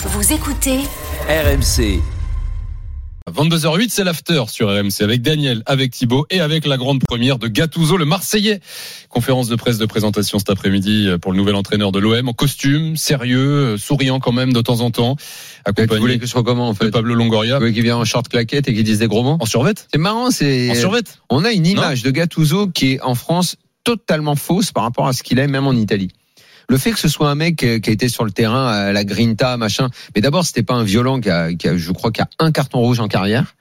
Vous écoutez RMC. 22h08, c'est l'after sur RMC avec Daniel, avec Thibaut et avec la grande première de Gattuso, le Marseillais. Conférence de presse de présentation cet après-midi pour le nouvel entraîneur de l'OM en costume, sérieux, souriant quand même de temps en temps. Accompagné tu voulais que comment en fait de Pablo Longoria. Tu voulais qu'il vienne en short claquette et qu'il dise des gros mots En survette C'est marrant, c'est. En survette On a une image de Gattuso qui est en France totalement fausse par rapport à ce qu'il est même en Italie le fait que ce soit un mec euh, qui a été sur le terrain à la Grinta, machin. Mais d'abord, c'était pas un violent qui a, je crois, qui a un carton rouge en carrière.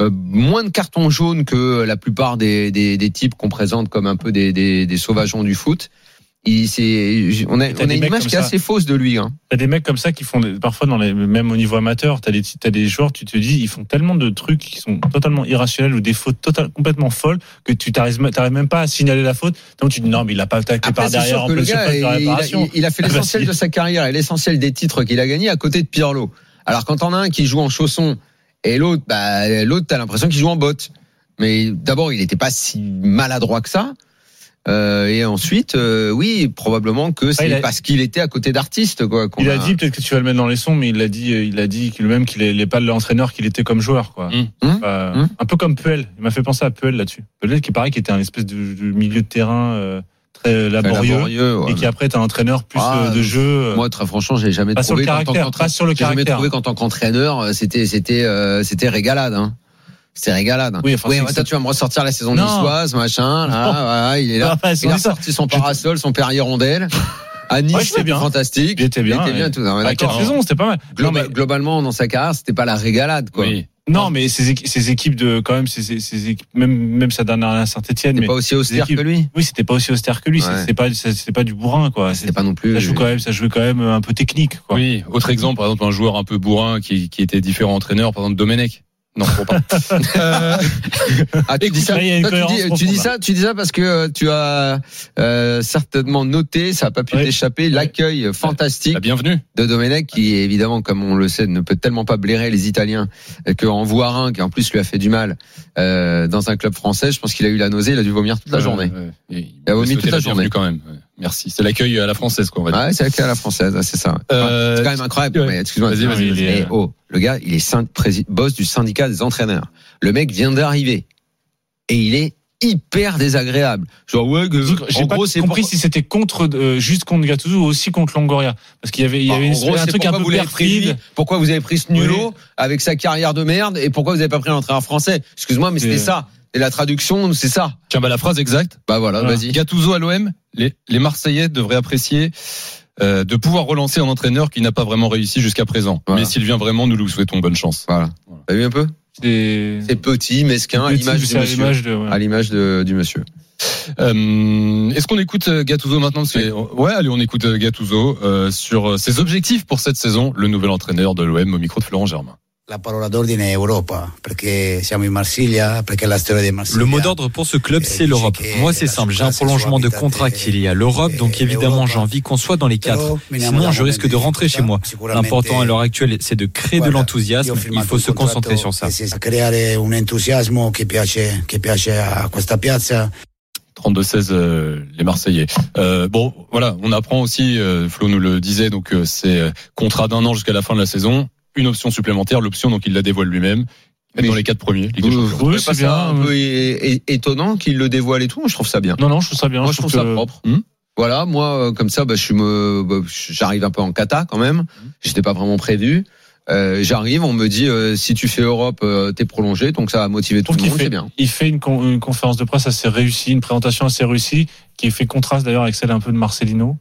Euh, moins de cartons jaunes que la plupart des, des, des types qu'on présente comme un peu des, des sauvageons du foot on a, on a une image qui est assez fausse de lui. Hein. T'as des mecs comme ça qui font parfois dans les, même au niveau amateur, t'as des as des joueurs, tu te dis ils font tellement de trucs qui sont totalement irrationnels ou des fautes total, complètement folles que tu t'arrives même pas à signaler la faute. Donc tu dis non mais il a pas attaqué par derrière en plus il, a, il, a fait ah bah l'essentiel de sa carrière et l'essentiel des titres qu'il a gagnés à côté de Pirlo. Alors quand on a un qui joue en chausson et l'autre, bah, l'autre t'as l'impression qu'il joue en botte. Mais d'abord il n'était pas si maladroit que ça. Euh, et ensuite, euh, oui, probablement que c'est parce qu'il était à côté d'artistes. Quoi, il a, dit peut-être que tu vas le mettre dans les sons, mais il a dit, euh, il a dit qu'il même qu'il n'est pas l'entraîneur qu'il était comme joueur, quoi. Mmh. Mmh. Mmh. Un peu comme Puel. Il m'a fait penser à Puel là-dessus. Puel qui paraît qu'il était un espèce de, milieu de terrain. très laborieux, et qui après est un entraîneur plus ah, de jeu. Moi, très franchement, j'ai jamais pas trouvé. Sur le caractère, pas sur le caractère. jamais trouvé qu'en tant qu'entraîneur, c'était c'était c'était régalade. Hein. C'est régalade. Oui, enfin, oui toi, tu vas me ressortir la saison niçoise, machin. Là, voilà, il est là. il a sorti son parasol, son père hirondelle. À Nice, c'était bien. fantastique. Il était bien. Il était bien, tout. À quatre saisons, c'était pas mal. Globalement, dans sa carrière, c'était pas la régalade, quoi. Oui. Non, mais ces, ces, équipes de quand même, ces, ces équipes, même même sa dernière Saint-Etienne, mais pas aussi austère que lui. Oui, c'était pas aussi austère que lui. Ouais. C'est pas c'est pas du bourrin quoi. C'était pas non plus. Ça joue quand même, ça jouait quand même un peu technique. Quoi. Oui. Autre exemple, par exemple, un joueur un peu bourrin qui qui était différent entraîneur, par exemple Domenech. Non, pas. euh, ah, tu dis ça, tu, dis, ça, tu dis ça parce que euh, tu as euh, certainement noté, ça n'a pas pu t'échapper, l'accueil fantastique La bienvenue. de Domenech, qui évidemment, comme on le sait, ne peut tellement pas blairer les Italiens qu'en voir un qui en plus lui a fait du mal euh, dans un club français. Je pense qu'il a eu la nausée, il a dû vomir toute la journée. Il, a vomi toute la journée quand même. Merci. C'est l'accueil à la française, quoi, on va dire. Ouais, c'est l'accueil à la française, c'est ça. Euh, c'est quand même incroyable. Excuse-moi. Vas-y, vas-y. Vas eh, oh, le gars, il est boss du syndicat des entraîneurs. Le mec vient d'arriver. Et il est hyper désagréable. Genre ouais, j'ai pas compris si c'était contre euh, juste contre Gattuso ou aussi contre Longoria parce qu'il y avait il y avait bah, un truc un peu perfide. Pourquoi vous avez pris ce nulot avec sa carrière de merde et pourquoi vous avez pas pris l'entraîneur français? Excuse-moi mais c'était ça. Et la traduction, c'est ça. Tiens, bah la phrase exacte. Bah voilà, vas-y. Gattuso à l'OM, les, les Marseillais devraient apprécier euh, de pouvoir relancer un entraîneur qui n'a pas vraiment réussi jusqu'à présent. Mais s'il vient vraiment, nous lui souhaitons bonne chance. Voilà. T'as vu un peu C'est petit, mesquin, à l'image du monsieur. À l'image du monsieur. Euh, Est-ce qu'on écoute euh, Gattuso maintenant? Ouais, allez, on écoute Gattuso euh, sur ses objectifs pour cette saison, le nouvel entraîneur de l'OM au micro de Florent Germain. Le mot d'ordre pour ce club, c'est l'Europe. Moi, c'est simple. J'ai un prolongement de contrat qui est lié à l'Europe, donc évidemment, j'ai envie qu'on soit dans les quatre. Sinon, je risque de rentrer chez moi. L'important à l'heure actuelle, c'est de créer de l'enthousiasme. Il faut se concentrer sur ça. 32-16 euh, les Marseillais. Euh, bon, voilà, on apprend aussi, euh, Flo nous le disait, donc euh, c'est contrat d'un an jusqu'à la fin de la saison une option supplémentaire, l'option donc il la dévoile lui-même. dans les quatre premiers. c'est bien. un peu étonnant qu'il le dévoile et tout. Moi, je trouve ça bien. Non, non, je trouve ça bien. Moi, je, trouve, ça propre. Hmm voilà, moi, euh, comme ça, bah, je me, bah, j'arrive un peu en cata quand même. Hmm J'étais pas vraiment prévu. Euh, j'arrive, on me dit euh, si tu fais Europe, t'es prolongé, donc ça a motivé tout le monde, c'est bien. Il fait une, une, conférence de presse assez réussie, une présentation assez réussie, qui fait contraste d'ailleurs avec celle un peu de Marcelino.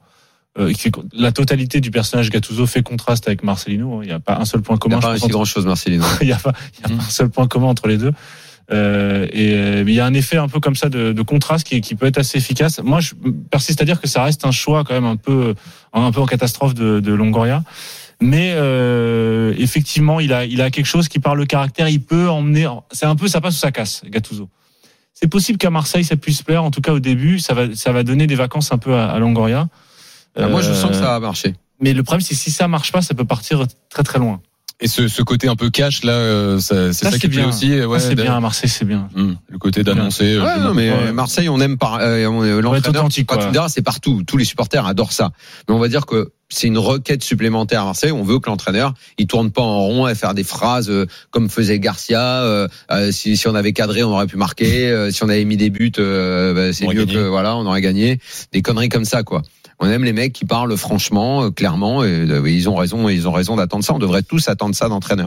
Euh, la totalité du personnage Gattuso fait contraste avec Marcelino. Il n'y a pas un seul point commun. Il n'y a pas si grand chose Marcelino. il n'y a, pas, il y a mm. un seul point commun entre les deux. Euh, et euh, il y a un effet un peu comme ça de, de contraste qui, qui, peut être assez efficace. Moi, je persiste à dire que ça reste un choix quand même un peu, un peu en catastrophe de, de Longoria. Mais euh, effectivement, il a, il a quelque chose qui, par le caractère, il peut emmener. C'est un peu ça passe ou ça casse, Gattuso. C'est possible qu'à Marseille ça puisse plaire. En tout cas, au début, ça va, ça va donner des vacances un peu à, à Longoria. Bah, moi, je sens que ça va marcher. Mais le problème, c'est si ça marche pas, ça peut partir très très loin. Et ce, ce côté un peu cash là, euh, ça- c'est Ça, ça, c'est qui plaît bien. aussi. Ouais, c'est bien à Marseille, c'est bien. Hum, le côté d'annoncer. euh, Ouais, je non, mais Ouais. euh, Marseille, on aime par euh, on- euh, l'entraîneur. c'est partout. Tous les supporters adorent ça. Mais on va dire que c'est une requête supplémentaire à Marseille. On veut que l'entraîneur, il tourne pas en rond à faire des phrases euh, comme faisait Garcia. euh, euh, si, si on avait cadré, on aurait pu marquer. euh, si on avait mis des buts, euh, bah, c'est mieux gagné. que voilà, on aurait gagné. Des conneries comme ça, quoi. On aime les mecs qui parlent franchement, euh, clairement. Et, euh, ils ont raison. Ils ont raison d'attendre ça. On devrait tous attendre ça d'entraîneur.